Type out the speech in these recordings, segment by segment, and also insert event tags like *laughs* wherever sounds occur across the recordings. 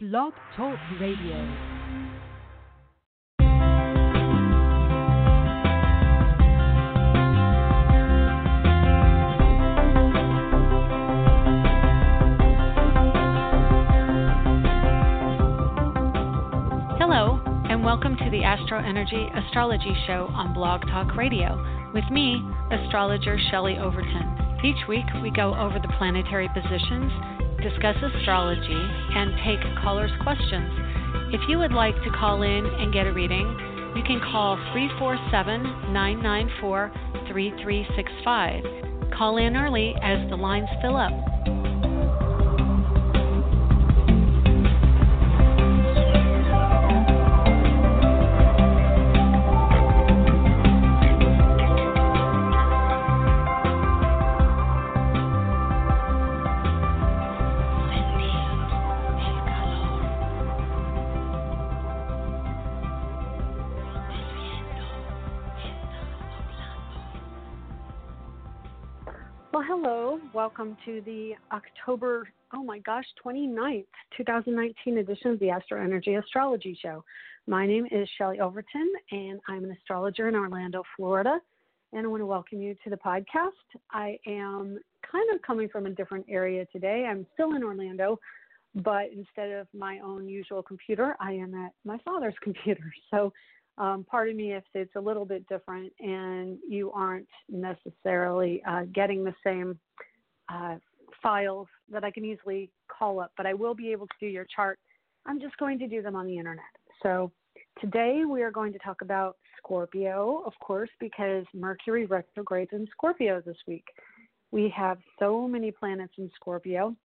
Blog Talk Radio. Hello, and welcome to the Astro Energy Astrology Show on Blog Talk Radio with me, astrologer Shelley Overton. Each week, we go over the planetary positions, discuss astrology, and take callers' questions. If you would like to call in and get a reading, you can call 347 994 3365. Call in early as the lines fill up. Welcome to the October, oh my gosh, 29th, 2019 edition of the Astro Energy Astrology Show. My name is Shelley Overton, and I'm an astrologer in Orlando, Florida. And I want to welcome you to the podcast. I am kind of coming from a different area today. I'm still in Orlando, but instead of my own usual computer, I am at my father's *laughs* computer. So um, pardon me if it's a little bit different and you aren't necessarily uh, getting the same uh, files that I can easily call up, but I will be able to do your chart. I'm just going to do them on the internet. So today we are going to talk about Scorpio, of course, because Mercury retrogrades in Scorpio this week. We have so many planets in Scorpio,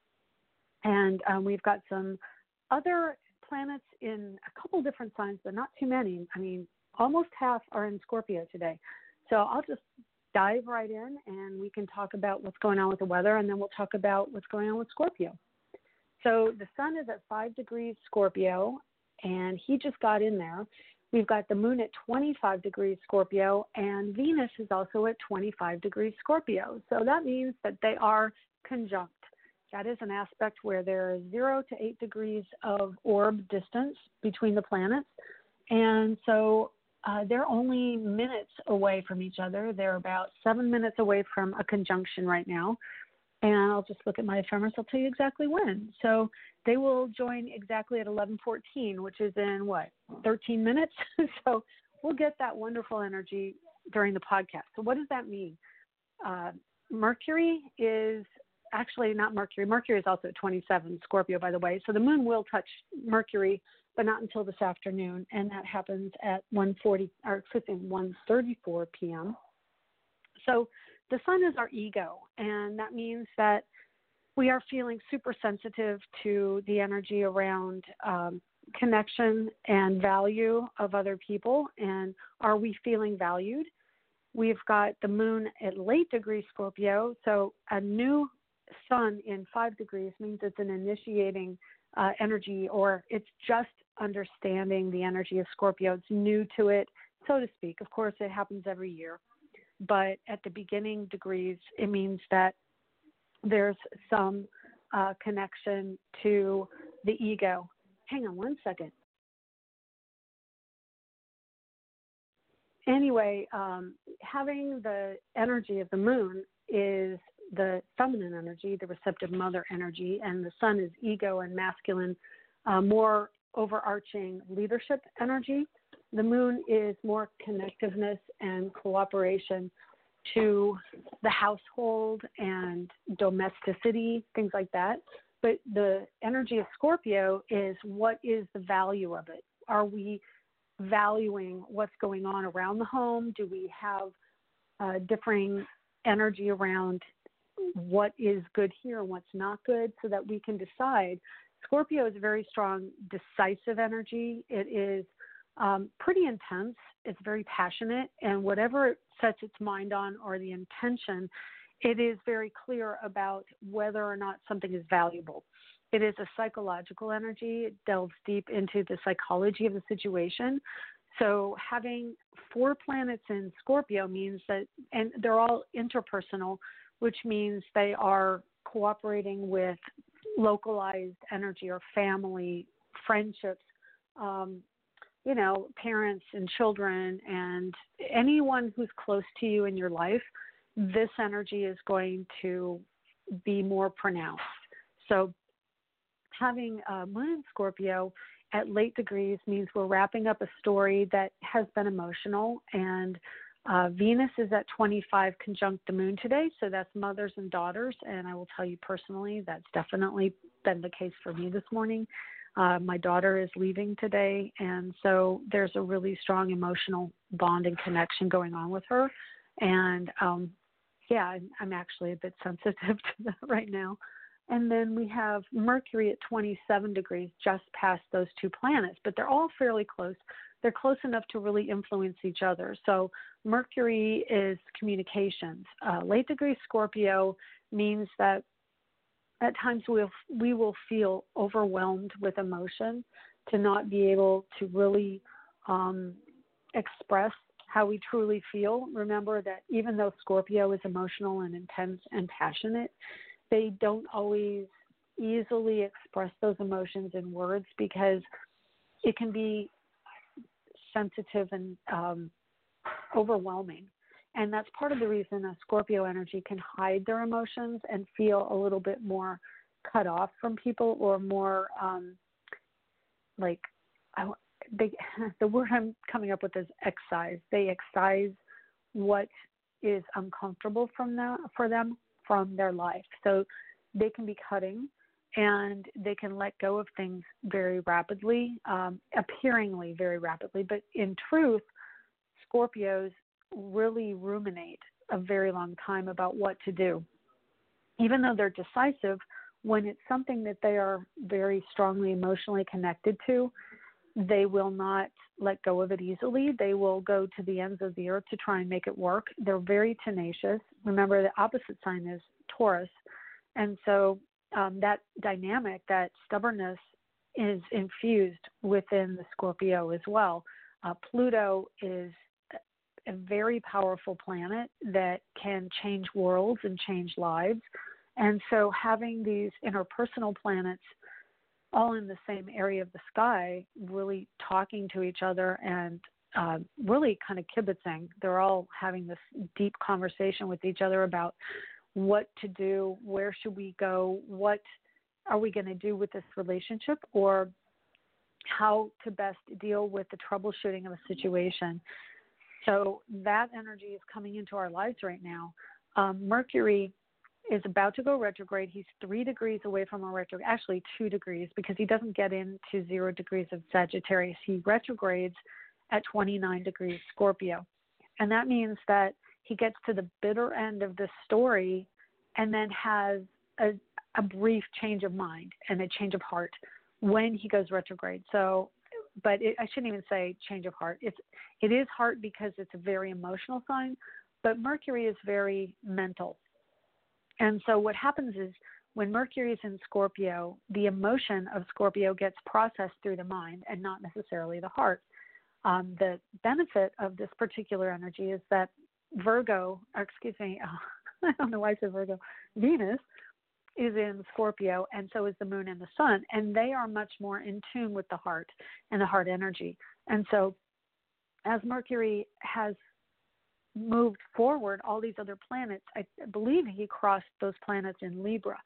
and um, we've got some other planets in a couple different signs, but not too many. I mean, almost half are in Scorpio today. So I'll just dive right in and we can talk about what's going on with the weather and then we'll talk about what's going on with Scorpio. So the sun is at 5 degrees Scorpio and he just got in there. We've got the moon at 25 degrees Scorpio and Venus is also at 25 degrees Scorpio. So that means that they are conjunct. That is an aspect where there is zero to eight degrees of orb distance between the planets. And so uh, they're only minutes away from each other. They're about seven minutes away from a conjunction right now. And I'll just look at my ephemeris. I'll tell you exactly when. So they will join exactly at 11:14, which is in what 13 minutes. *laughs* so we'll get that wonderful energy during the podcast. So what does that mean? Uh, Mercury is actually not Mercury. Mercury is also at 27 Scorpio, by the way. So the moon will touch Mercury, but not until this afternoon, and that happens at 1:40 or excuse me, 1:34 p.m. So the sun is our ego, and that means that we are feeling super sensitive to the energy around um, connection and value of other people, and are we feeling valued? We've got the moon at late degree Scorpio, so a new sun in five degrees means it's an initiating uh, energy or it's just understanding the energy of Scorpio. It's new to it, so to speak. Of course, it happens every year. But at the beginning degrees, it means that there's some uh, connection to the ego. Hang on one second. Anyway, um, having the energy of the moon is the feminine energy, the receptive mother energy, and the sun is ego and masculine, uh, more overarching leadership energy. The moon is more connectiveness and cooperation to the household and domesticity, things like that. But the energy of Scorpio is what is the value of it? Are we valuing what's going on around the home? Do we have uh, differing energy around what is good here and what's not good so that we can decide. Scorpio is a very strong, decisive energy. It is um, pretty intense, it's very passionate, and whatever it sets its mind on or the intention, it is very clear about whether or not something is valuable. It is a psychological energy. It delves deep into the psychology of the situation. So having four planets in Scorpio means that, and they're all interpersonal, which means they are cooperating with localized energy or family friendships, um, you know, parents and children and anyone who's close to you in your life, this energy is going to be more pronounced. So having a moon in Scorpio at late degrees means we're wrapping up a story that has been emotional and uh, Venus is at 25 conjunct the moon today, so that's mothers and daughters. And I will tell you personally, that's definitely been the case for me this morning. Uh, my daughter is leaving today, and so there's a really strong emotional bond and connection going on with her. And um, yeah, I'm, I'm actually a bit *laughs* sensitive to that right now. And then we have Mercury at 27 degrees just past those two planets, but they're all fairly close. They're close enough to really influence each other. So Mercury is communications. Uh, late degree Scorpio means that at times we'll, we will feel overwhelmed with emotion to not be able to really um, express how we truly feel. Remember that even though Scorpio is emotional and intense and passionate, they don't always easily express those emotions in words because it can be sensitive and um, overwhelming. And that's part of the reason a Scorpio energy can hide their emotions and feel a little bit more cut off from people or more um, like I, they, *laughs* the word I'm coming up with is excise. They excise what is uncomfortable from them for them from their life. So they can be cutting and they can let go of things very rapidly, um, appearingly very rapidly. But in truth, Scorpios really ruminate a very long time about what to do. Even though they're decisive, when it's something that they are very strongly emotionally connected to, they will not let go of it easily. They will go to the ends of the earth to try and make it work. They're very tenacious. Remember, the opposite sign is Taurus. And so um, that dynamic, that stubbornness, is infused within the Scorpio as well. Uh, Pluto is a very powerful planet that can change worlds and change lives. And so having these interpersonal planets all in the same area of the sky, really talking to each other and uh, really kind of kibitzing. They're all having this deep conversation with each other about what to do, where should we go, what are we going to do with this relationship, or how to best deal with the troubleshooting of a situation. So that energy is coming into our lives right now. Um, Mercury is about to go retrograde. He's three degrees away from a retrograde, actually two degrees, because he doesn't get into zero degrees of Sagittarius. He retrogrades at 29 degrees Scorpio. And that means that he gets to the bitter end of the story and then has a, a brief change of mind and a change of heart when he goes retrograde. So but it, I shouldn't even say change of heart. It's it is heart because it's a very emotional sign, but Mercury is very mental. And so what happens is when Mercury is in Scorpio, the emotion of Scorpio gets processed through the mind and not necessarily the heart. Um, the benefit of this particular energy is that Virgo, or excuse me, oh, *laughs* I don't know why I said Virgo, Venus is in Scorpio, and so is the moon and the sun, and they are much more in tune with the heart and the heart energy. And so, as Mercury has moved forward all these other planets, I believe he crossed those planets in Libra.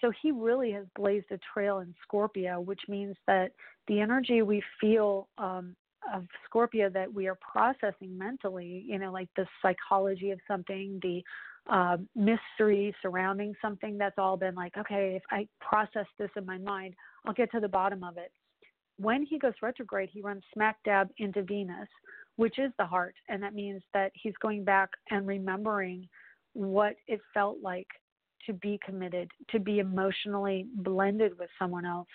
So he really has blazed a trail in Scorpio, which means that the energy we feel um, of Scorpio that we are processing mentally, you know, like the psychology of something, the uh, mystery surrounding something that's all been like, okay, if I process this in my mind, I'll get to the bottom of it. When he goes retrograde, he runs smack dab into Venus, which is the heart. And that means that he's going back and remembering what it felt like to be committed, to be emotionally blended with someone else.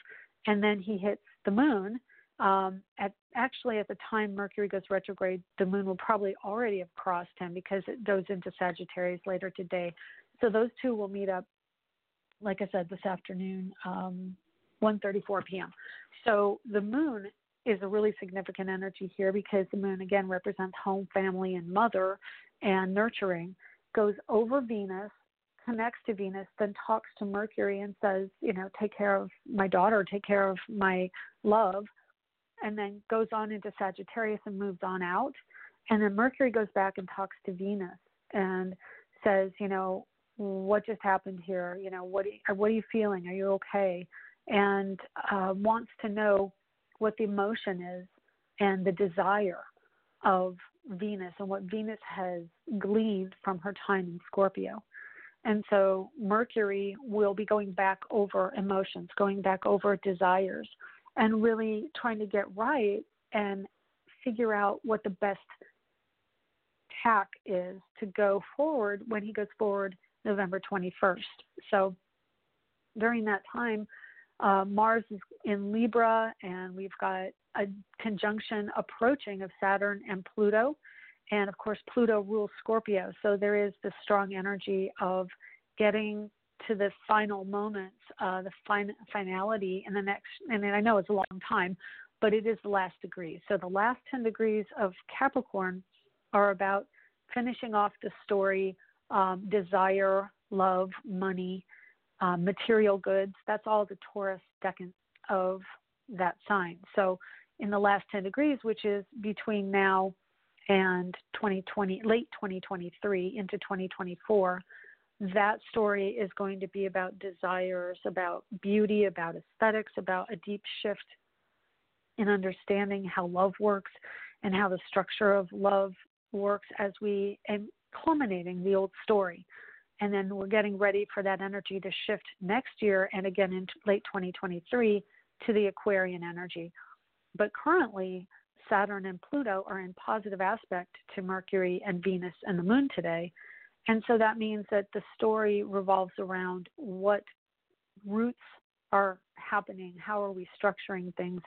And then he hits the moon. Um, at actually at the time Mercury goes retrograde, the moon will probably already have crossed him because it goes into Sagittarius later today. So those two will meet up, like I said, this afternoon, um, 1:34 p.m. So the moon is a really significant energy here because the moon again represents home, family, and mother, and nurturing. Goes over Venus connects to Venus, then talks to Mercury and says, you know, take care of my daughter, take care of my love, and then goes on into Sagittarius and moves on out. And then Mercury goes back and talks to Venus and says, you know, what just happened here? You know, what what are you feeling? Are you okay? And uh, wants to know what the emotion is and the desire of Venus and what Venus has gleaned from her time in Scorpio. And so Mercury will be going back over emotions, going back over desires, and really trying to get right and figure out what the best tack is to go forward when he goes forward November 21st. So during that time, uh, Mars is in Libra, and we've got a conjunction approaching of Saturn and Pluto. And of course, Pluto rules Scorpio. So there is this strong energy of getting to the final moments, uh, the fin- finality in the next, and I know it's a long time, but it is the last degree. So the last 10 degrees of Capricorn are about finishing off the story, um, desire, love, money, um, material goods. That's all the Taurus decan of that sign. So in the last 10 degrees, which is between now and 2020, late 2023 into 2024, that story is going to be about desires, about beauty, about aesthetics, about a deep shift in understanding how love works and how the structure of love works as we and culminating the old story. And then we're getting ready for that energy to shift next year and again in late 2023 to the Aquarian energy. But currently, Saturn and Pluto are in positive aspect to Mercury and Venus and the moon today. And so that means that the story revolves around what roots are happening, how are we structuring things,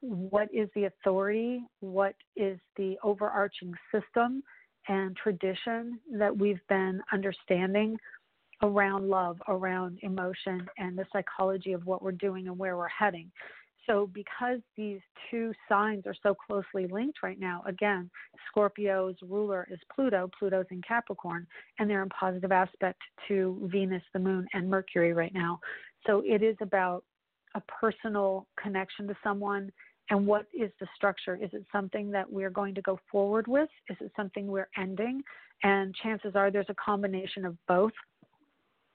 what is the authority, what is the overarching system and tradition that we've been understanding around love, around emotion, and the psychology of what we're doing and where we're heading. So, because these two signs are so closely linked right now, again, Scorpio's ruler is Pluto, Pluto's in Capricorn, and they're in positive aspect to Venus, the moon, and Mercury right now. So, it is about a personal connection to someone and what is the structure? Is it something that we're going to go forward with? Is it something we're ending? And chances are there's a combination of both.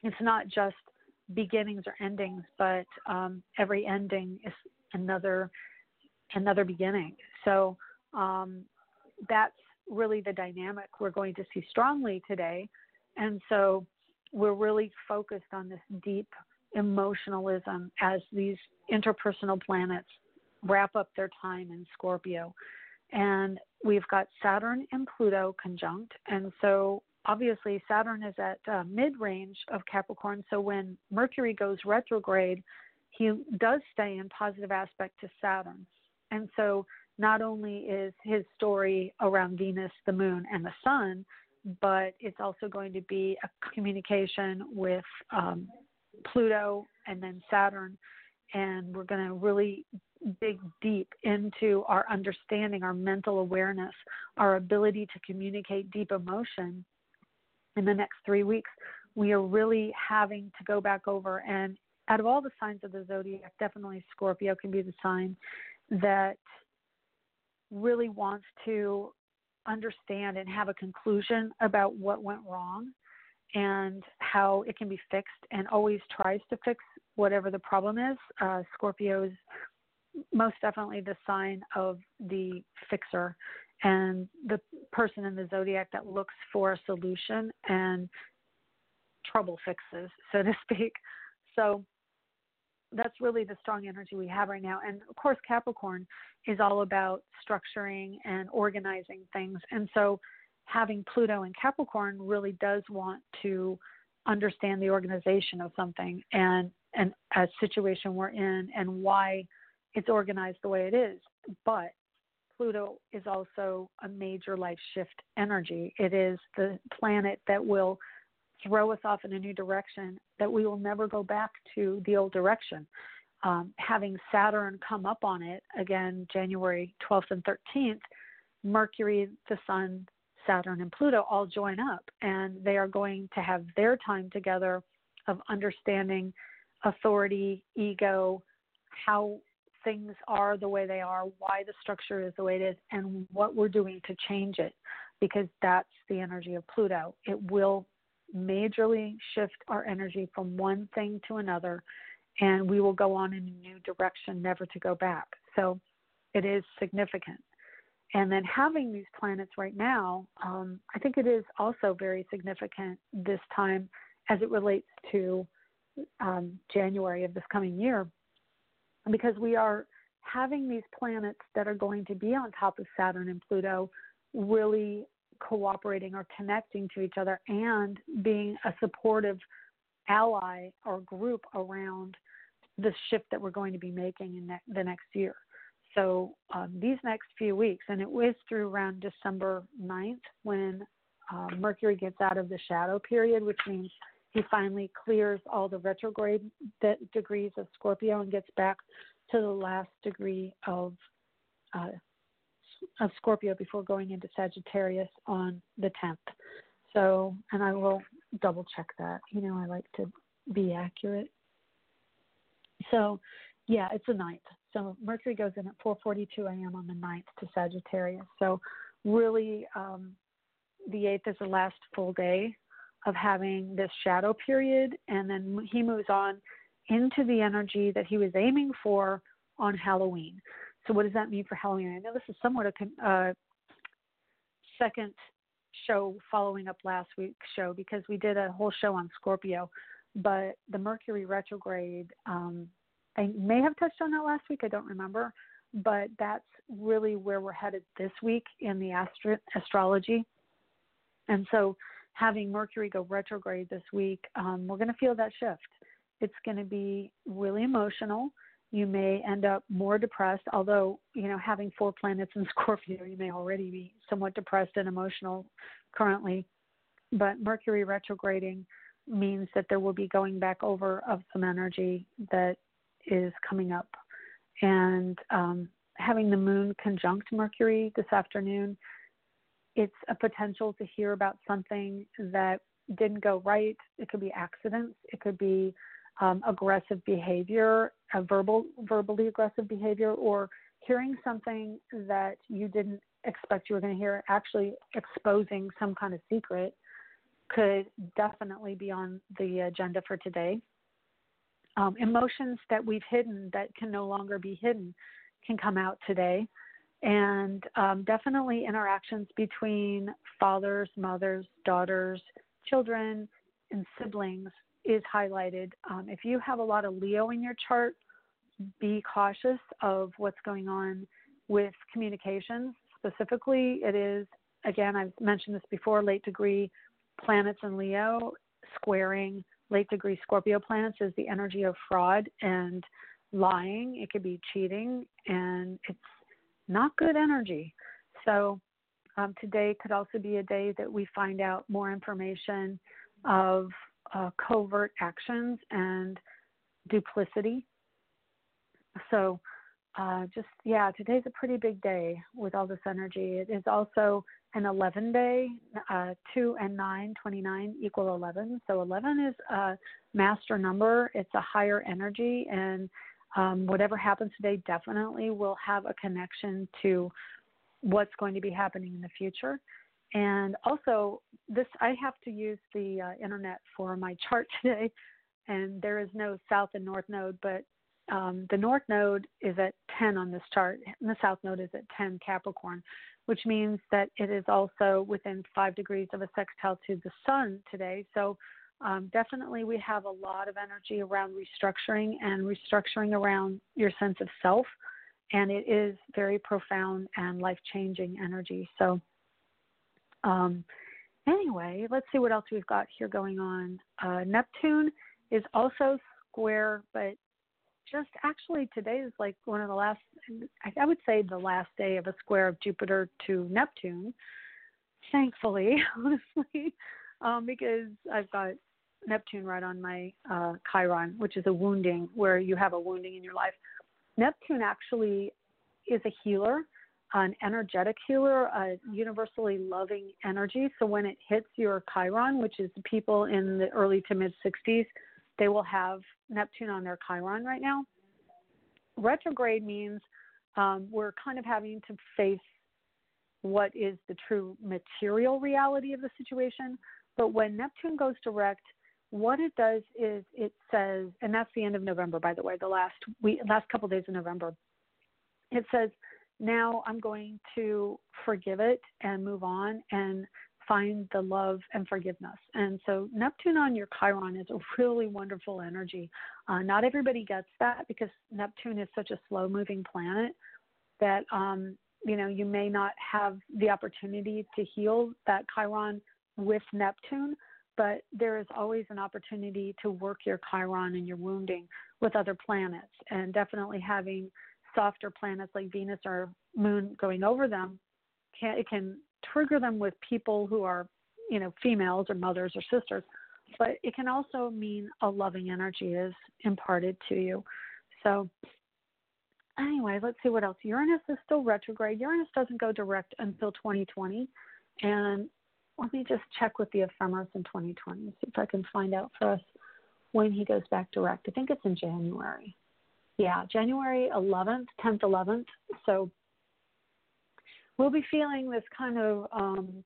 It's not just beginnings or endings, but um, every ending is another another beginning. So um, that's really the dynamic we're going to see strongly today. And so we're really focused on this deep emotionalism as these interpersonal planets wrap up their time in Scorpio. And we've got Saturn and Pluto conjunct. And so obviously, Saturn is at uh, mid range of Capricorn. So when Mercury goes retrograde, he does stay in positive aspect to Saturn. And so not only is his story around Venus, the moon, and the sun, but it's also going to be a communication with um, Pluto and then Saturn. And we're going to really dig deep into our understanding, our mental awareness, our ability to communicate deep emotion in the next three weeks. We are really having to go back over and out of all the signs of the zodiac, definitely Scorpio can be the sign that really wants to understand and have a conclusion about what went wrong and how it can be fixed and always tries to fix whatever the problem is. Uh, is most definitely the sign of the fixer and the person in the zodiac that looks for a solution and trouble fixes, so to speak. So that's really the strong energy we have right now. And of course, Capricorn is all about structuring and organizing things. And so having Pluto in Capricorn really does want to understand the organization of something and, and a situation we're in and why it's organized the way it is. But Pluto is also a major life shift energy. It is the planet that will throw us off in a new direction that we will never go back to the old direction. Um, having Saturn come up on it again, January 12th and 13th, Mercury, the Sun, Saturn and Pluto all join up, and they are going to have their time together of understanding authority, ego, how things are the way they are, why the structure is the way it is, and what we're doing to change it, because that's the energy of Pluto. It will majorly shift our energy from one thing to another, and we will go on in a new direction, never to go back. So it is significant. And then having these planets right now, um, I think it is also very significant this time as it relates to um, January of this coming year, because we are having these planets that are going to be on top of Saturn and Pluto really cooperating or connecting to each other and being a supportive ally or group around the shift that we're going to be making in ne- the next year. So um, these next few weeks, and it was through around December 9th when uh, Mercury gets out of the shadow period, which means he finally clears all the retrograde de- degrees of Scorpio and gets back to the last degree of uh, of Scorpio before going into Sagittarius on the 10th. So, and I will double check that. You know, I like to be accurate. So, yeah, it's the 9th. So Mercury goes in at 4:42 a.m. on the 9th to Sagittarius. So really, um, the 8th is the last full day of having this shadow period, and then he moves on into the energy that he was aiming for on Halloween. So what does that mean for Halloween? I know this is somewhat a uh, second show following up last week's show because we did a whole show on Scorpio, but the Mercury retrograde um, I may have touched on that last week. I don't remember, but that's really where we're headed this week in the astro- astrology. And so, having Mercury go retrograde this week, um, we're going to feel that shift. It's going to be really emotional. You may end up more depressed, although, you know, having four planets in *laughs* Scorpio, you may already be somewhat depressed and emotional currently. But Mercury retrograding means that there will be going back over of some energy that is coming up, and um, having the moon conjunct Mercury this afternoon, it's a potential to hear about something that didn't go right. It could be accidents. It could be um, aggressive behavior, a verbal, verbally aggressive behavior, or hearing something that you didn't expect you were going to hear, actually exposing some kind of secret, could definitely be on the agenda for today um, emotions that we've hidden that can no longer be hidden can come out today. And um, definitely interactions between fathers, mothers, daughters, children, and siblings is highlighted. Um, if you have a lot of Leo in your chart, be cautious of what's going on with communications. Specifically, it is, again, I've mentioned this before, late degree planets in Leo squaring late degree Scorpio planets is the energy of fraud and lying. It could be cheating, and it's not good energy. So, um, today could also be a day that we find out more information of uh, covert actions and duplicity. So, uh, just yeah, today's a pretty big day with all this energy. It is also an 11 day, uh, 2 and 9, 29 equal 11. So 11 is a master number, it's a higher energy, and um, whatever happens today definitely will have a connection to what's going to be happening in the future. And also, this I have to use the uh, internet for my chart *laughs* today, and there is no south and north node, but um, the north node is at 10 on this chart, and the south node is at 10 Capricorn which means that it is also within five degrees of a sextile to the sun today. So um, definitely we have a lot of energy around restructuring and restructuring around your sense of self. And it is very profound and life changing energy. So, um, anyway, let's see what else we've got here going on. Uh, Neptune is also square, but just actually today is like one of the last, I would say the last day of a square of Jupiter to Neptune. Thankfully, *laughs* honestly, um, because I've got Neptune right on my uh, Chiron, which is a wounding where you have a wounding in your life. Neptune actually is a healer. An energetic healer, a universally loving energy. So when it hits your Chiron, which is the people in the early to mid 60s, they will have Neptune on their Chiron right now. Retrograde means um, we're kind of having to face what is the true material reality of the situation. But when Neptune goes direct, what it does is it says, and that's the end of November, by the way, the last week, last couple of days of November. It says, now I'm going to forgive it and move on and find the love and forgiveness. And so Neptune on your Chiron is a really wonderful energy. Uh, not everybody gets that because Neptune is such a slow moving planet that um, you know you may not have the opportunity to heal that Chiron with Neptune, but there is always an opportunity to work your Chiron and your wounding with other planets, and definitely having softer planets like Venus or Moon going over them can it can trigger them with people who are you know females or mothers or sisters, but it can also mean a loving energy is imparted to you. So anyway, let's see what else. Uranus is still retrograde. Uranus doesn't go direct until 2020. And let me just check with the ephemeris in 2020, see if I can find out for us when he goes back direct. I think it's in January. Yeah, January 11th, 10th, 11th. So we'll be feeling this kind of um,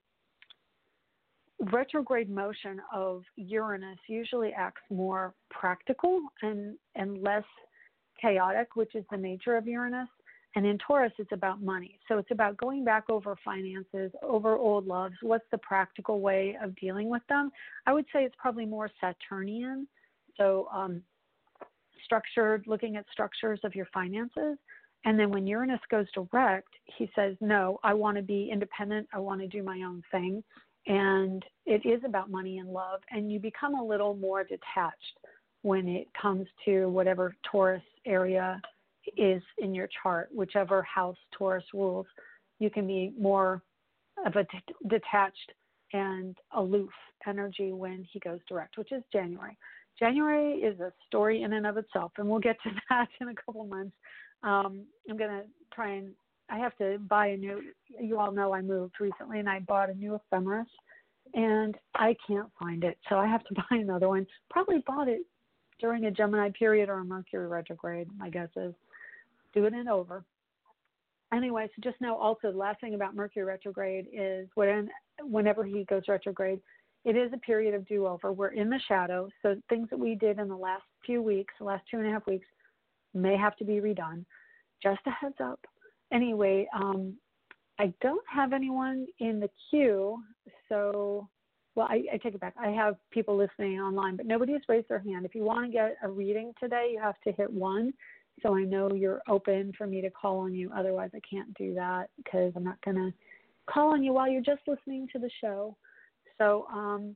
retrograde motion of Uranus usually acts more practical and, and less chaotic, which is the nature of Uranus. And in Taurus, it's about money. So it's about going back over finances, over old loves. What's the practical way of dealing with them? I would say it's probably more Saturnian. So um, structured, looking at structures of your finances. And then when Uranus goes direct, he says, No, I want to be independent. I want to do my own thing. And it is about money and love. And you become a little more detached when it comes to whatever Taurus area is in your chart, whichever house Taurus rules, you can be more of a detached and aloof energy when he goes direct, which is January. January is a story in and of itself, and we'll get to *laughs* that in a couple months. Um, I'm going to try and I have to buy a new. You all know I moved recently, and I bought a new ephemeris, and I can't find it, so I have to *laughs* buy another one. Probably bought it during a Gemini period or a Mercury retrograde. My guess is do it and over. Anyway, so just know also the last thing about Mercury retrograde is when whenever he goes retrograde, it is a period of do over. We're in the shadow, so things that we did in the last few weeks, the last two and a half weeks, may have to be redone. Just a heads up. Anyway, um, I don't have anyone in the queue, so well, I, I, take it back. I have people listening online, but nobody has raised their hand. If you want to get a reading today, you have to hit one. So I know you're open for me to call on you. Otherwise, I can't do that because I'm not going to call on you while you're just listening to the show. So um,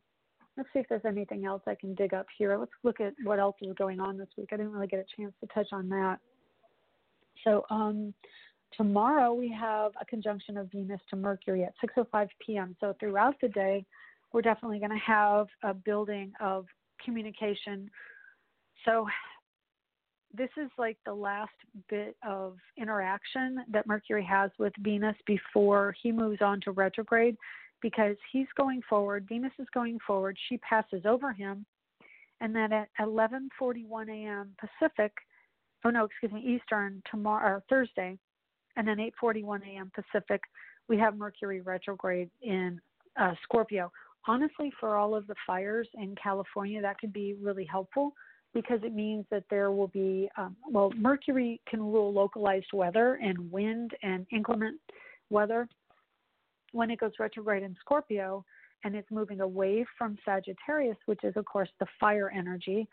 let's see if there's anything else I can dig up here. Let's look at what else is going on this week. I didn't really get a chance to touch on that. So um, tomorrow we have a conjunction of Venus to Mercury at 6:05 p.m. So throughout the day, we're definitely going to have a building of communication. So this is like the last bit of interaction that Mercury has with Venus before he moves on to retrograde because he's going forward, Venus is going forward, she passes over him, and then at 11:41 a.m. Pacific, oh no, excuse me, Eastern tomorrow or Thursday, and then 8:41 a.m. Pacific, we have Mercury retrograde in uh, Scorpio. Honestly, for all of the fires in California, that could be really helpful because it means that there will be, um, well, Mercury can rule localized weather and wind and inclement weather. When it goes retrograde in Scorpio and it's moving away from Sagittarius, which is, of course, the fire energy,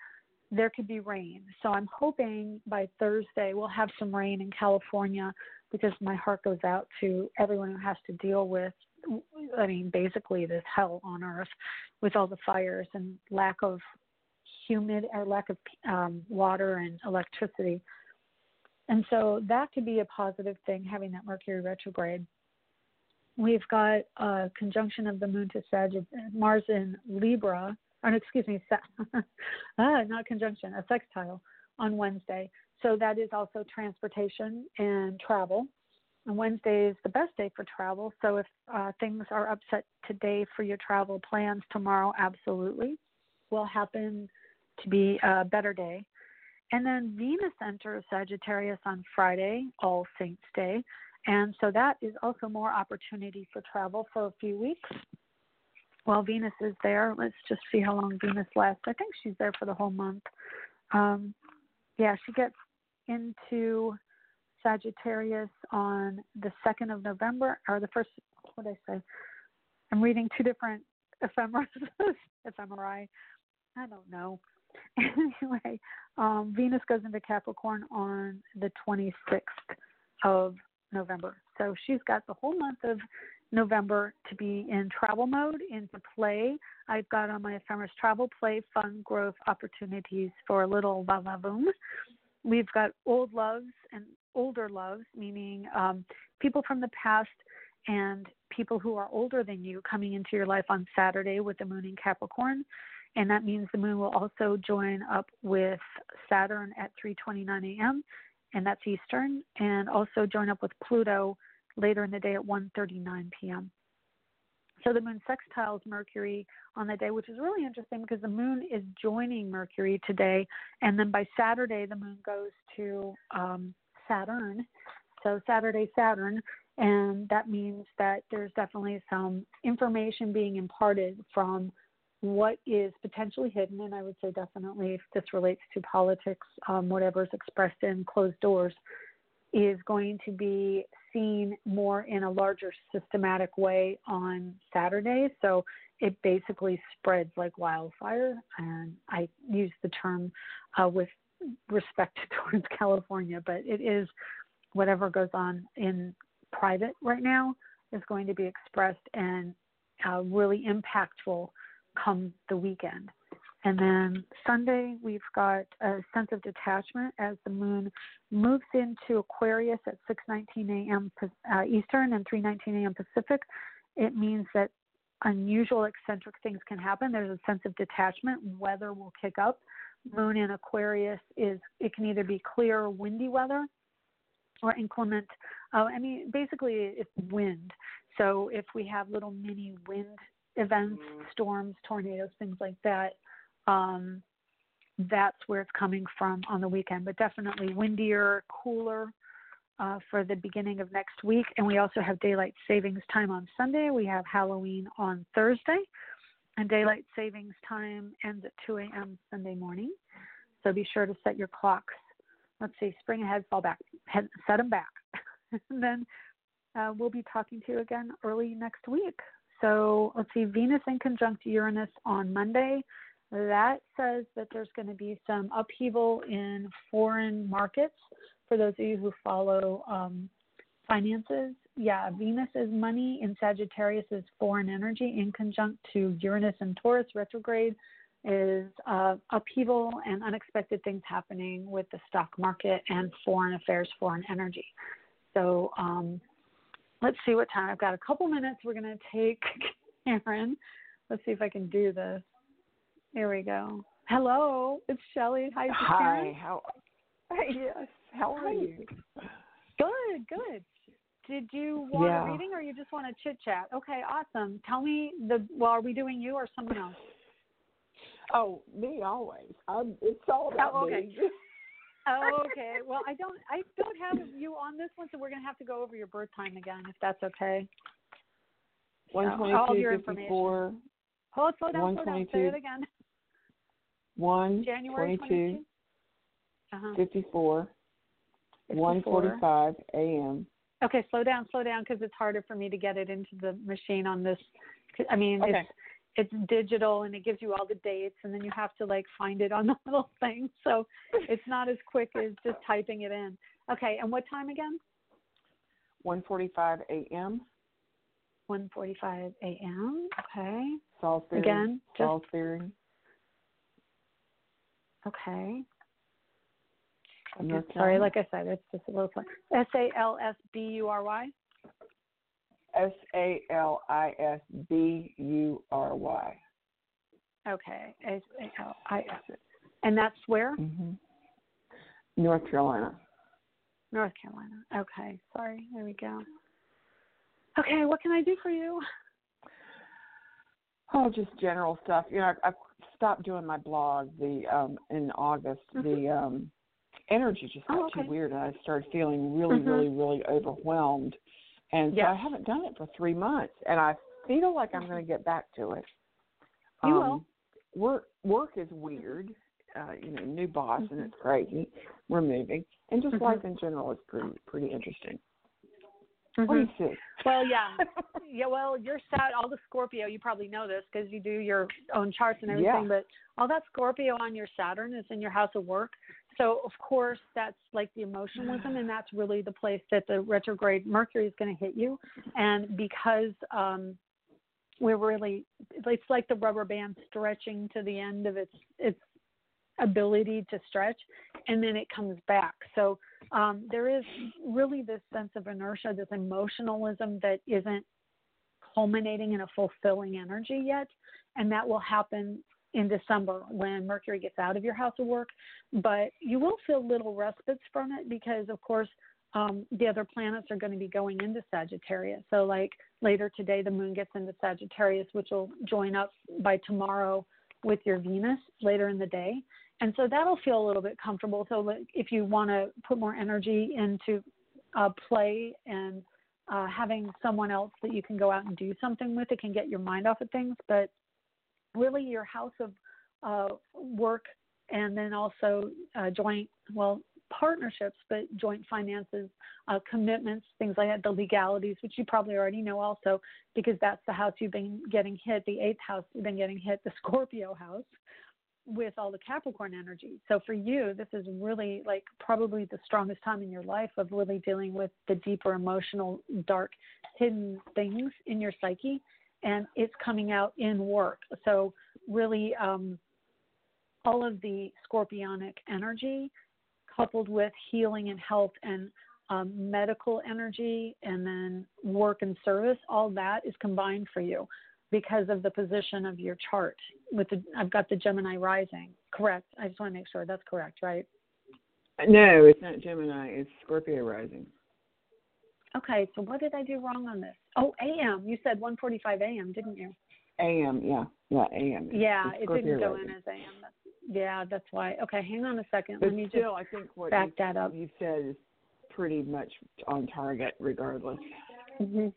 there could be rain. So I'm hoping by Thursday we'll have some rain in California because my heart goes out to everyone who has to deal with, I mean, basically this hell on earth with all the fires and lack of humid or lack of um, water and electricity. And so that could be a positive thing, having that Mercury retrograde. We've got a conjunction of the moon to Sagittarius, Mars in Libra, or excuse me, *laughs* ah, not conjunction, a sextile on Wednesday. So that is also transportation and travel. And Wednesday is the best day for travel. So if uh, things are upset today for your travel plans, tomorrow absolutely will happen to be a better day. And then Venus enters Sagittarius on Friday, All Saints Day. And so that is also more opportunity for travel for a few weeks. While Venus is there, let's just see how long Venus lasts. I think she's there for the whole month. Um, yeah, she gets into Sagittarius on the 2nd of November, or the first, what did I say? I'm reading two different *laughs* ephemeris, ephemerae. I don't know. *laughs* anyway, um, Venus goes into Capricorn on the 26th of November. So she's got the whole month of November to be in travel mode, into play. I've got on my ephemeris travel, play, fun, growth, opportunities for a little va la boom. We've got old loves and older loves, meaning um, people from the past and people who are older than you coming into your life on Saturday with the moon in Capricorn. And that means the moon will also join up with Saturn at 3:29 a.m. and that's Eastern, and also join up with Pluto later in the day at 1:39 p.m. So the moon sextiles Mercury on the day, which is really interesting because the moon is joining Mercury today, and then by Saturday the moon goes to um, Saturn. So Saturday Saturn, and that means that there's definitely some information being imparted from what is potentially hidden, and I would say definitely if this relates to politics, um, whatever is expressed in closed doors, is going to be seen more in a larger systematic way on Saturday. So it basically spreads like wildfire. And I use the term uh, with respect *laughs* towards California, but it is whatever goes on in private right now is going to be expressed and uh, really impactful come the weekend. And then Sunday, we've got a sense of detachment as the moon moves into Aquarius at 6:19 a.m. Uh, Eastern and 3:19 a.m. Pacific. It means that unusual, eccentric things can happen. There's a sense of detachment. Weather will kick up. Moon in Aquarius is it can either be clear, or windy weather, or inclement. Uh, I mean, basically, it's wind. So if we have little mini wind events, storms, tornadoes, things like that, um, that's where it's coming from on the weekend. But definitely windier, cooler uh, for the beginning of next week. And we also have daylight savings time on Sunday. We have Halloween on Thursday. And daylight savings time ends at 2 a.m. Sunday morning. So be sure to set your clocks. Let's see, spring ahead, fall back, head, set them back. *laughs* and then uh, we'll be talking to you again early next week. So let's see, Venus in conjunct Uranus on Monday that says that there's going to be some upheaval in foreign markets for those of you who follow um, finances. Yeah, Venus is money and Sagittarius is foreign energy in conjunct to Uranus and Taurus retrograde is uh, upheaval and unexpected things happening with the stock market and foreign affairs, foreign energy. So um, let's see what time. I've got a couple minutes. We're going to take *laughs* Karen. Let's see if I can do this. There we go. Hello, it's Shelley. Hi, Hi. How? *laughs* Yes. How are Hi. you? Good. Good. Did you want yeah. a reading, or you just want to chit chat? Okay, awesome. Tell me the. Well, are we doing you or someone else? Oh, me always. I'm, it's all about oh, okay. me. *laughs* oh, okay. Well, I don't. I don't have you on this one, so we're gonna have to go over your birth time again, if that's okay. One twenty-two fifty-four. Hold, slow down, slow down. Say it again. 1 January 22, uh-huh. 54, 145 a.m. Okay, slow down, slow down, because it's harder for me to get it into the machine on this. I mean, okay. it's it's digital and it gives you all the dates, and then you have to like find it on the *laughs* little thing. So it's not as quick as just typing it in. Okay, and what time again? 1:45 a.m. 1:45 a.m. Okay. Salisbury. Again, Salisbury. Okay. okay. Sorry, like I said, it's just a little fun. S A L S B U R Y. S A L I S B U R Y. Okay, S A L I S. And that's where? Mm-hmm. North Carolina. North Carolina. Okay, sorry. There we go. Okay, what can I do for you? Oh, just general stuff. You know, I've, I've stopped doing my blog the um in August. Mhm. The um energy just got Oh, okay. too weird, and I started feeling really, Mhm. really, really overwhelmed. And so I haven't done it for three months, and I feel like I'm going to get back to it. You will. Um, Work work is weird. Uh, you know, new boss, and Mhm. it's crazy. We're moving, and just Mhm. life in general is pretty pretty interesting. What do Mhm. you see? Well, yeah, *laughs* yeah. Well, you're Sat. All the Scorpio, you probably know this because you do your own charts and everything. Yeah. But all that Scorpio on your Saturn is in your house of work. So of course that's like the emotionalism, and that's really the place that the retrograde Mercury is going to hit you. And because um, we're really, it's like the rubber band stretching to the end of its its ability to stretch, and then it comes back. So um, there is really this sense of inertia, this emotionalism that isn't culminating in a fulfilling energy yet, and that will happen in December when Mercury gets out of your house of work. But you will feel little respites from it because, of course, um, the other planets are going to be going into Sagittarius. So, like later today, the moon gets into Sagittarius, which will join up by tomorrow with your Venus later in the day. And so that'll feel a little bit comfortable. So, like, if you want to put more energy into uh, play and uh, having someone else that you can go out and do something with, it can get your mind off of things. But really, your house of uh, work and then also uh, joint, well, partnerships, but joint finances, uh, commitments, things like that, the legalities, which you probably already know also, because that's the house you've been getting hit, the eighth house you've been getting hit, the Scorpio house with all the Capricorn energy. So for you, this is really like probably the strongest time in your life of really dealing with the deeper emotional, dark, hidden things in your psyche. And it's coming out in work. So really, um, all of the scorpionic energy coupled with healing and health and um, medical energy and then work and service, all that is combined for you because of the position of your chart. With the, I've got the Gemini rising. Correct. I just want to make sure that's correct, right? No, it's not Gemini. It's Scorpio rising. Okay. So what did I do wrong on this? Oh, AM. You said 1:45 AM, didn't you? AM, yeah, yeah, AM. Yeah, It's it didn't go in as AM. That's, yeah, that's why. Okay, hang on a second. But Let me still, I think what back you, that up. you said is pretty much on target, regardless. hmm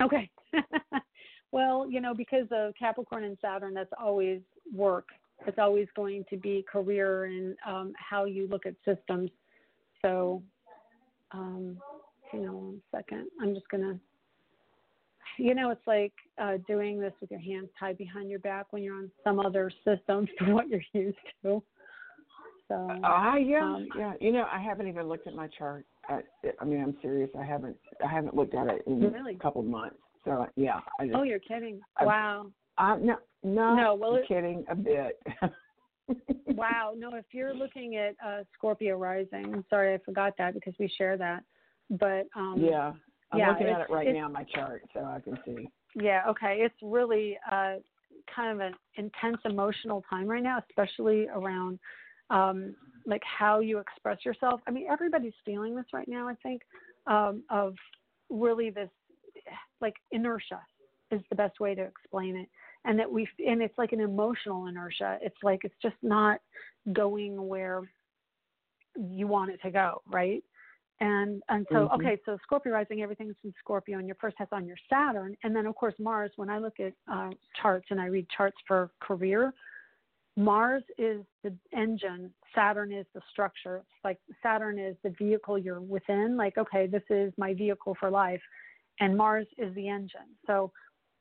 Okay. *laughs* well, you know, because of Capricorn and Saturn, that's always work. It's always going to be career and um, how you look at systems. So, um, hang on one second. I'm just going to, you know, it's like uh, doing this with your hands tied behind your back when you're on some other system *laughs* to what you're used to. So, Ah, yeah, Um, yeah. You know, I haven't even looked at my chart. I, I mean, I'm serious. I haven't. I haven't looked at it in Really? a couple of months. So yeah, I just. oh, you're kidding. I- Wow. I'm no, no, No, well, it- kidding a bit. *laughs* Wow. No, if you're looking at uh, Scorpio rising, I'm sorry I forgot that because we share that. But um, yeah, I'm yeah, looking at it right now on my chart, so I can see. yeah, okay. It's really uh, kind of an intense emotional time right now, especially around um, like how you express yourself. I mean, everybody's feeling this right now. I think um, of really this like inertia is the best way to explain it, and that we and it's like an emotional inertia. It's like it's just not going where you want it to go, right? And and so Mhm. okay, so Scorpio rising, everything's in Scorpio, and your first house on your Saturn, and then of course Mars. When I look at uh, charts and I read charts for career, Mars is the engine, Saturn is the structure. It's like Saturn is the vehicle you're within. Like okay, this is my vehicle for life, and Mars is the engine. So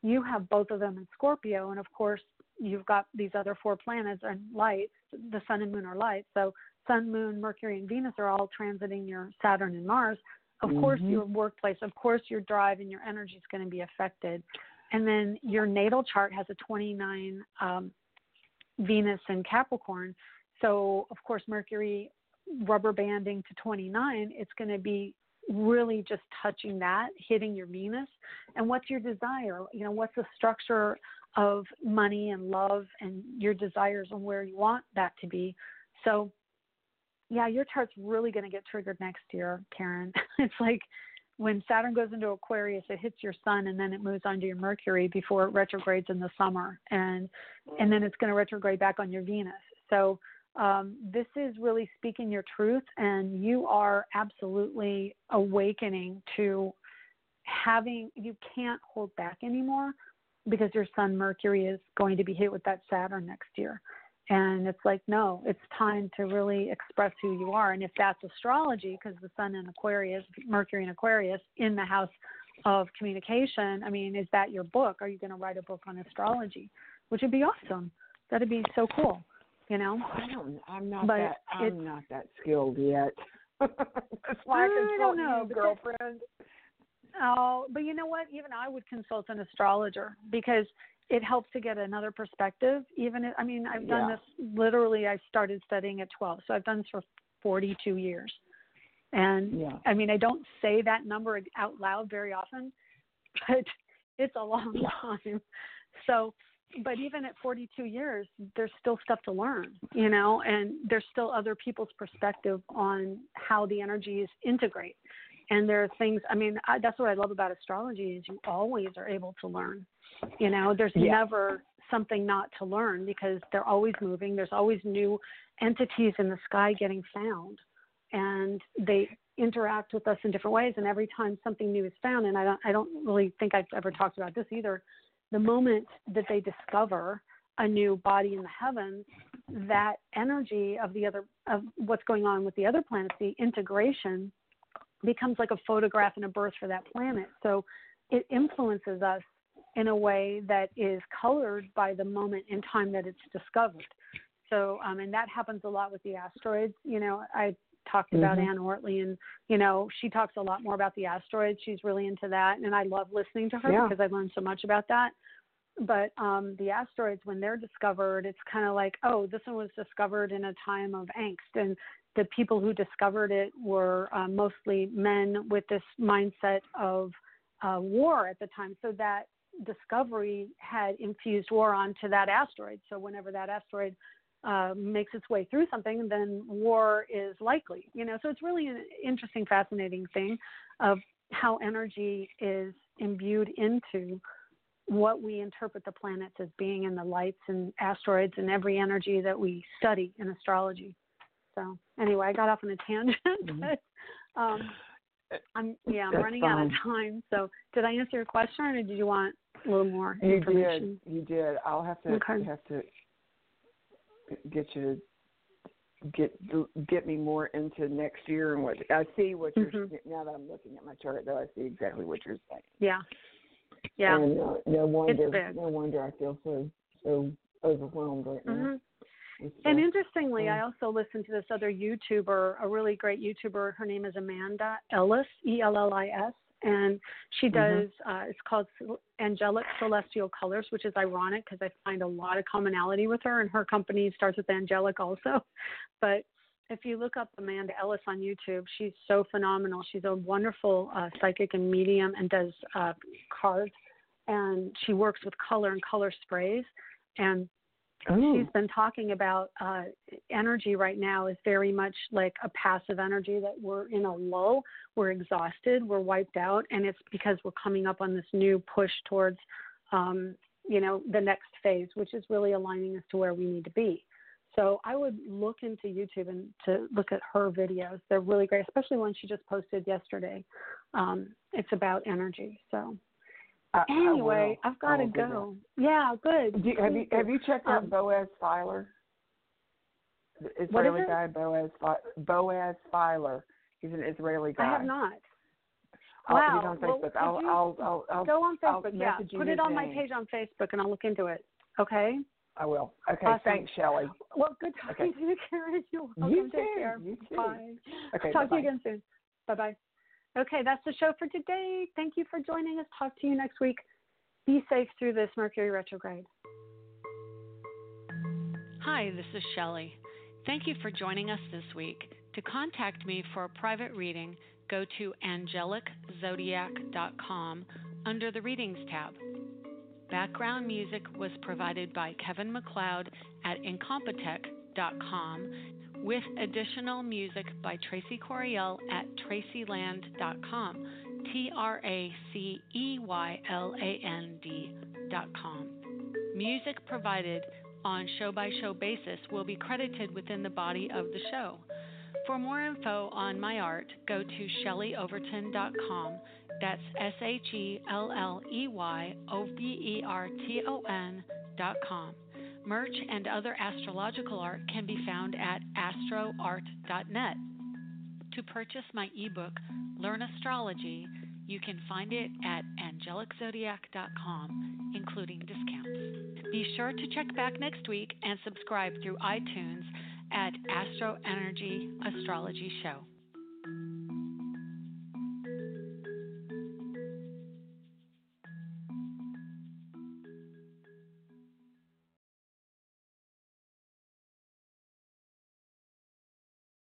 you have both of them in Scorpio, and of course you've got these other four planets and lights. The Sun and Moon are lights, so Sun, Moon, Mercury, and Venus are all transiting your Saturn and Mars. Of course, Mhm. your workplace, of course, your drive and your energy is going to be affected. And then your natal chart has a 29 um, Venus and Capricorn. So, of course, Mercury rubber banding to 29, it's going to be really just touching that, hitting your Venus. And what's your desire? You know, what's the structure of money and love and your desires and where you want that to be? So, yeah, your chart's really going to get triggered next year, Karen. *laughs* it's like when Saturn goes into Aquarius, it hits your Sun and then it moves onto your Mercury before it retrogrades in the summer, and and then it's going to retrograde back on your Venus. So um, this is really speaking your truth, and you are absolutely awakening to having. You can't hold back anymore because your Sun Mercury is going to be hit with that Saturn next year. And it's like, no, it's time to really express who you are. And if that's astrology, because the sun in Aquarius, Mercury in Aquarius, in the house of communication, I mean, is that your book? Are you going to write a book on astrology? Which would be awesome. That'd be so cool, you know? I don't, I'm not but that, I'm not that skilled yet. *laughs* That's why I, I don't know, you, girlfriend. Oh, but you know what? Even I would consult an astrologer because it helps to get another perspective. Even if, I mean, I've done yeah. this literally. I started studying at 12, so I've done this for 42 years. And yeah. I mean, I don't say that number out loud very often, *laughs* but it's a long time. So, but even at 42 years, there's still stuff to learn, you know, and there's still other people's perspective on how the energies integrate. And there are things. I mean, I, that's what I love about astrology is you always are able to learn you know, there's yeah. never something not to learn because they're always moving. There's always new entities in the sky getting found, and they interact with us in different ways. And every time something new is found, and I don't, I don't really think I've ever talked about this either. The moment that they discover a new body in the heavens, that energy of the other of what's going on with the other planets, the integration becomes like a photograph and a birth for that planet. So it influences us in a way that is colored by the moment in time that it's discovered. So, um, and that happens a lot with the asteroids. You know, I talked about mm-hmm. Anne Ortelee, and you know, she talks a lot more about the asteroids. She's really into that, and I love listening to her yeah. because I learned so much about that. But um, the asteroids, when they're discovered, it's kind of like, oh, this one was discovered in a time of angst, and the people who discovered it were uh, mostly men with this mindset of uh, war at the time. So that discovery had infused war onto that asteroid. So whenever that asteroid uh, makes its way through something, then war is likely. You know, so it's really an interesting, fascinating thing of how energy is imbued into what we interpret the planets as being and the lights and asteroids and every energy that we study in astrology. So anyway, I got off on a tangent, *laughs* mm-hmm. but um, I'm yeah, I'm That's running fine. out of time. So did I answer your question, or did you want a little more you information? did. You did. I'll have to okay. have to get you to get get me more into next year and what I see what you're mm-hmm. now that I'm looking at my chart though I see exactly what you're saying. Yeah. Yeah. And uh, no wonder no wonder I feel so so overwhelmed right now. Mm-hmm. And interestingly, I also listened to this other YouTuber, a really great YouTuber. Her name is Amanda Ellis, E L L I S, and she mm-hmm. does. Mm-hmm. Uh, it's called Angelic Celestial Colors, which is ironic because I find a lot of commonality with her, and her company starts with angelic also. *laughs* But if you look up Amanda Ellis on YouTube, she's so phenomenal. She's a wonderful uh, psychic and medium, and does uh, cards, and she works with color and color sprays, and Ooh. she's been talking about uh, energy right now is very much like a passive energy that we're in a low, we're exhausted, we're wiped out, and it's because we're coming up on this new push towards, um, you know, the next phase, which is really aligning us to where we need to be. So I would look into YouTube and to look at her videos. They're really great, especially one she just posted yesterday. Um, it's about energy. So I, anyway, I have got to go. Yeah, good. You, have you have you checked out um, Boaz Fyler? The Israeli guy, Boaz Boaz Fyler. He's an Israeli guy. I have not. I'll, wow. He's on Facebook. Well, I'll, I'll, I'll, I'll, go on Facebook. Yeah, put it on name. my page on Facebook, and I'll look into it. Okay. I will. Okay. Awesome. Thanks, Shelley. Well, good talking okay. to you, Karen. *laughs* You're welcome. You Take too. care. You too. Bye. Okay. Talk bye-bye. to you again soon. Bye bye. Okay, that's the show for today. Thank you for joining us. Talk to you next week. Be safe through this Mercury retrograde. Hi, this is Shelley. Thank you for joining us this week. To contact me for a private reading, go to angeliczodiac.com under the Readings tab. Background music was provided by Kevin MacLeod at incompetech.com with additional music by Tracey Coriel at traceyland.com. T R A C E Y L A N D.com. Music provided on show by show basis will be credited within the body of the show. For more info on my art, go to shelleyoverton.com. That's S H E L L E Y O V E R T O N.com. Merch and other astrological art can be found at astroart.net. To purchase my ebook, Learn Astrology, you can find it at angeliczodiac.com, including discounts. Be sure to check back next week and subscribe through iTunes at Astro Energy Astrology Show.